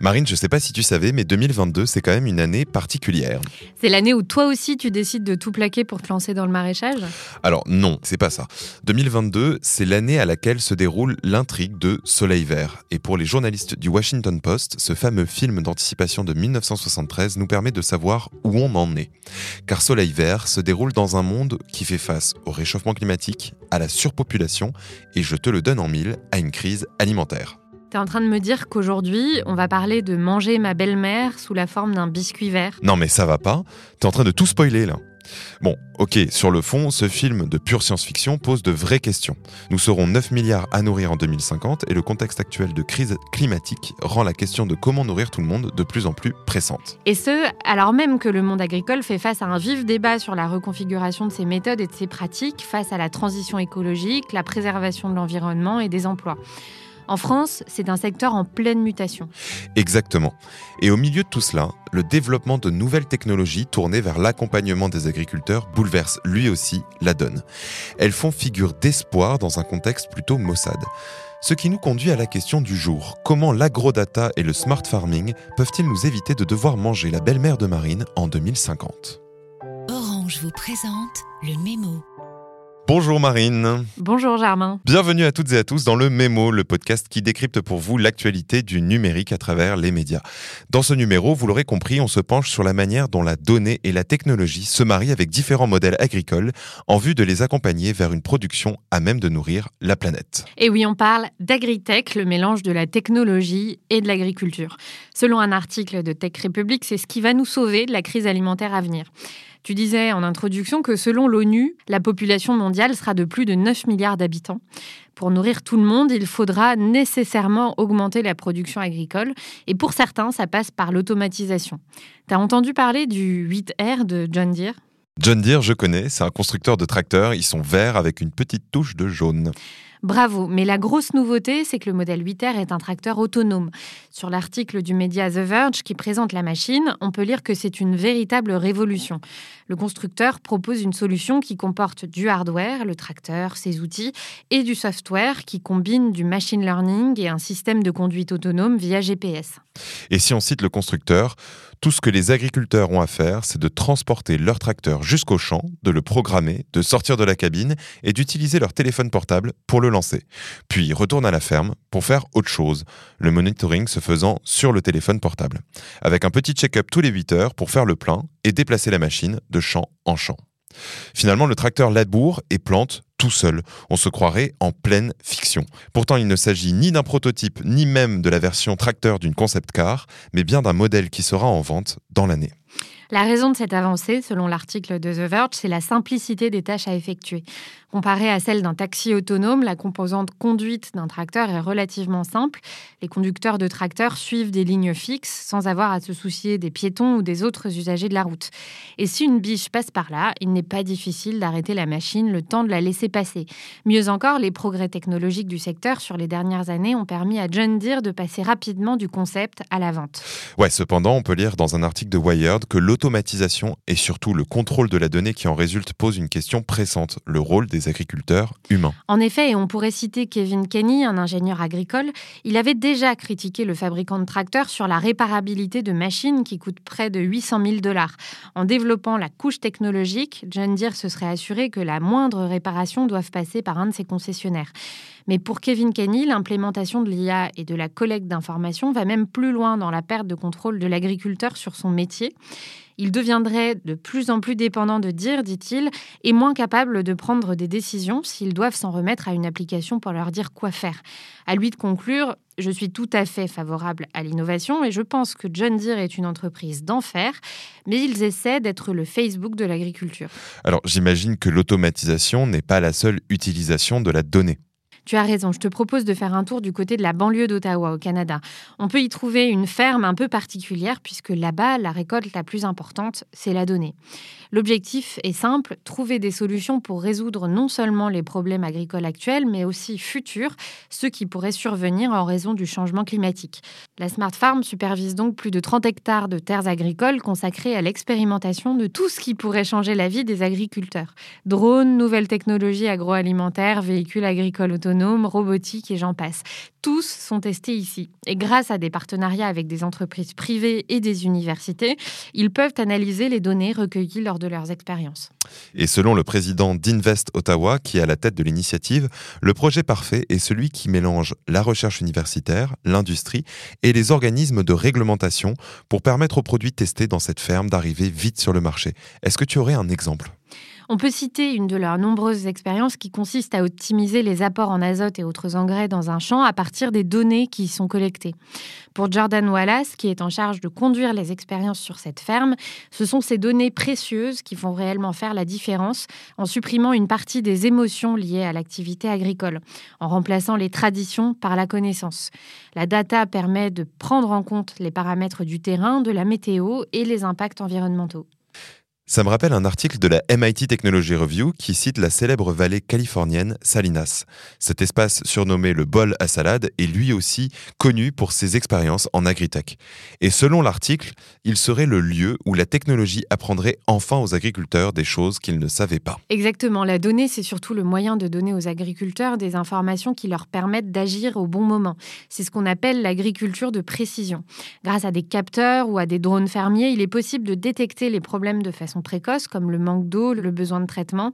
Marine, je ne sais pas si tu savais, mais 2022, c'est quand même une année particulière. C'est l'année où toi aussi tu décides de tout plaquer pour te lancer dans le maraîchage? Alors non, c'est pas ça. 2022, c'est l'année à laquelle se déroule l'intrigue de Soleil Vert. Et pour les journalistes du Washington Post, ce fameux film d'anticipation de 1973 nous permet de savoir où on en est. Car Soleil Vert se déroule dans un monde qui fait face au réchauffement climatique, à la surpopulation et, je te le donne en mille, à une crise alimentaire. T'es en train de me dire qu'aujourd'hui, on va parler de manger ma belle-mère sous la forme d'un biscuit vert Non mais ça va pas, t'es en train de tout spoiler là. Bon, ok, sur le fond, ce film de pure science-fiction pose de vraies questions. Nous serons 9 milliards à nourrir en 2050 et le contexte actuel de crise climatique rend la question de comment nourrir tout le monde de plus en plus pressante. Et ce, alors même que le monde agricole fait face à un vif débat sur la reconfiguration de ses méthodes et de ses pratiques face à la transition écologique, la préservation de l'environnement et des emplois. En France, c'est un secteur en pleine mutation. Exactement. Et au milieu de tout cela, le développement de nouvelles technologies tournées vers l'accompagnement des agriculteurs bouleverse lui aussi la donne. Elles font figure d'espoir dans un contexte plutôt maussade. Ce qui nous conduit à la question du jour. Comment l'agrodata et le smart farming peuvent-ils nous éviter de devoir manger la belle-mère de Marine en 2050 Orange vous présente le mémo. Bonjour Marine. Bonjour Germain. Bienvenue à toutes et à tous dans le Mémo, le podcast qui décrypte pour vous l'actualité du numérique à travers les médias. Dans ce numéro, vous l'aurez compris, on se penche sur la manière dont la donnée et la technologie se marient avec différents modèles agricoles en vue de les accompagner vers une production à même de nourrir la planète. Et oui, on parle d'agritech, le mélange de la technologie et de l'agriculture. Selon un article de Tech Republic, c'est ce qui va nous sauver de la crise alimentaire à venir. Tu disais en introduction que selon l'ONU, la population mondiale sera de plus de 9 milliards d'habitants. Pour nourrir tout le monde, il faudra nécessairement augmenter la production agricole. Et pour certains, ça passe par l'automatisation. Tu as entendu parler du 8R de John Deere? John Deere, je connais, c'est un constructeur de tracteurs. Ils sont verts avec une petite touche de jaune. Bravo, mais la grosse nouveauté, c'est que le modèle 8R est un tracteur autonome. Sur l'article du média The Verge qui présente la machine, on peut lire que c'est une véritable révolution. Le constructeur propose une solution qui comporte du hardware, le tracteur, ses outils, et du software qui combine du machine learning et un système de conduite autonome via GPS. Et si on cite le constructeur, tout ce que les agriculteurs ont à faire, c'est de transporter leur tracteur jusqu'au champ, de le programmer, de sortir de la cabine et d'utiliser leur téléphone portable pour le lancer. Puis ils retournent à la ferme pour faire autre chose, le monitoring se faisant sur le téléphone portable, avec un petit check-up tous les 8 heures pour faire le plein et déplacer la machine de champ en champ. Finalement, le tracteur laboure et plante tout seul. On se croirait en pleine fiction. Pourtant, il ne s'agit ni d'un prototype, ni même de la version tracteur d'une concept car, mais bien d'un modèle qui sera en vente dans l'année. La raison de cette avancée, selon l'article de The Verge, c'est la simplicité des tâches à effectuer. Comparée à celle d'un taxi autonome, la composante conduite d'un tracteur est relativement simple. Les conducteurs de tracteurs suivent des lignes fixes sans avoir à se soucier des piétons ou des autres usagers de la route. Et si une biche passe par là, il n'est pas difficile d'arrêter la machine le temps de la laisser passer. Mieux encore, les progrès technologiques du secteur sur les dernières années ont permis à John Deere de passer rapidement du concept à la vente. Ouais, cependant, on peut lire dans un article de Wired que l'automatisation et surtout le contrôle de la donnée qui en résulte pose une question pressante, le rôle agriculteurs humains. En effet, et on pourrait citer Kevin Kenny, un ingénieur agricole, il avait déjà critiqué le fabricant de tracteurs sur la réparabilité de machines qui coûtent près de 800 000 dollars. En développant la couche technologique, John Deere se serait assuré que la moindre réparation doive passer par un de ses concessionnaires. Mais pour Kevin Kenny, l'implémentation de l'IA et de la collecte d'informations va même plus loin dans la perte de contrôle de l'agriculteur sur son métier. Il deviendrait de plus en plus dépendant de dire, dit-il, et moins capable de prendre des décisions s'ils doivent s'en remettre à une application pour leur dire quoi faire. À lui de conclure, je suis tout à fait favorable à l'innovation et je pense que John Deere est une entreprise d'enfer, mais ils essaient d'être le Facebook de l'agriculture. Alors j'imagine que l'automatisation n'est pas la seule utilisation de la donnée. Tu as raison, je te propose de faire un tour du côté de la banlieue d'Ottawa, au Canada. On peut y trouver une ferme un peu particulière, puisque là-bas, la récolte la plus importante, c'est la donnée. L'objectif est simple, trouver des solutions pour résoudre non seulement les problèmes agricoles actuels, mais aussi futurs, ceux qui pourraient survenir en raison du changement climatique. La Smart Farm supervise donc plus de 30 hectares de terres agricoles consacrées à l'expérimentation de tout ce qui pourrait changer la vie des agriculteurs. Drones, nouvelles technologies agroalimentaires, véhicules agricoles autonomes, autonome, robotique et j'en passe. Tous sont testés ici. Et grâce à des partenariats avec des entreprises privées et des universités, ils peuvent analyser les données recueillies lors de leurs expériences. Et selon le président d'Invest Ottawa, qui est à la tête de l'initiative, le projet parfait est celui qui mélange la recherche universitaire, l'industrie et les organismes de réglementation pour permettre aux produits testés dans cette ferme d'arriver vite sur le marché. Est-ce que tu aurais un exemple? On peut citer une de leurs nombreuses expériences qui consiste à optimiser les apports en azote et autres engrais dans un champ à partir des données qui y sont collectées. Pour Jordan Wallace, qui est en charge de conduire les expériences sur cette ferme, ce sont ces données précieuses qui vont réellement faire la différence en supprimant une partie des émotions liées à l'activité agricole, en remplaçant les traditions par la connaissance. La data permet de prendre en compte les paramètres du terrain, de la météo et les impacts environnementaux. Ça me rappelle un article de la MIT Technology Review qui cite la célèbre vallée californienne Salinas. Cet espace surnommé le bol à salade est lui aussi connu pour ses expériences en agritech. Et selon l'article, il serait le lieu où la technologie apprendrait enfin aux agriculteurs des choses qu'ils ne savaient pas. Exactement, la donnée, c'est surtout le moyen de donner aux agriculteurs des informations qui leur permettent d'agir au bon moment. C'est ce qu'on appelle l'agriculture de précision. Grâce à des capteurs ou à des drones fermiers, il est possible de détecter les problèmes de façon précoces, comme le manque d'eau, le besoin de traitement.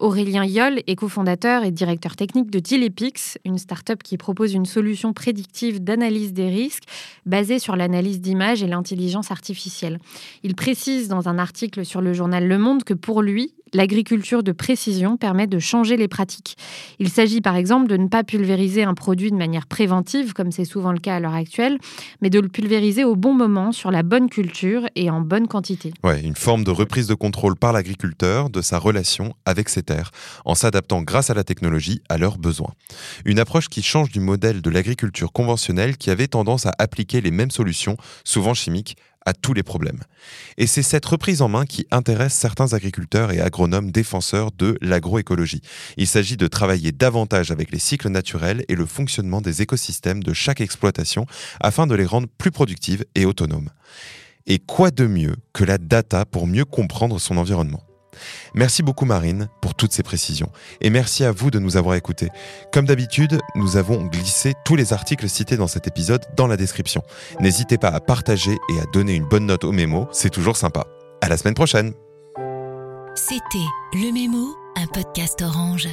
Aurélien Yoll est cofondateur et directeur technique de Dilepix, une start-up qui propose une solution prédictive d'analyse des risques basée sur l'analyse d'images et l'intelligence artificielle. Il précise dans un article sur le journal Le Monde que pour lui, l'agriculture de précision permet de changer les pratiques. Il s'agit par exemple de ne pas pulvériser un produit de manière préventive, comme c'est souvent le cas à l'heure actuelle, mais de le pulvériser au bon moment, sur la bonne culture et en bonne quantité. Ouais, une forme de reprise de contrôle par l'agriculteur de sa relation avec ses terres, en s'adaptant grâce à la technologie à leurs besoins. Une approche qui change du modèle de l'agriculture conventionnelle qui avait tendance à appliquer les mêmes solutions, souvent chimiques, à tous les problèmes. Et c'est cette reprise en main qui intéresse certains agriculteurs et agronomes défenseurs de l'agroécologie. Il s'agit de travailler davantage avec les cycles naturels et le fonctionnement des écosystèmes de chaque exploitation afin de les rendre plus productives et autonomes. Et quoi de mieux que la data pour mieux comprendre son environnement? Merci beaucoup Marine pour toutes ces précisions et merci à vous de nous avoir écoutés. Comme d'habitude, nous avons glissé tous les articles cités dans cet épisode dans la description. N'hésitez pas à partager et à donner une bonne note au mémo, c'est toujours sympa. À la semaine prochaine. C'était Le Mémo, un podcast orange.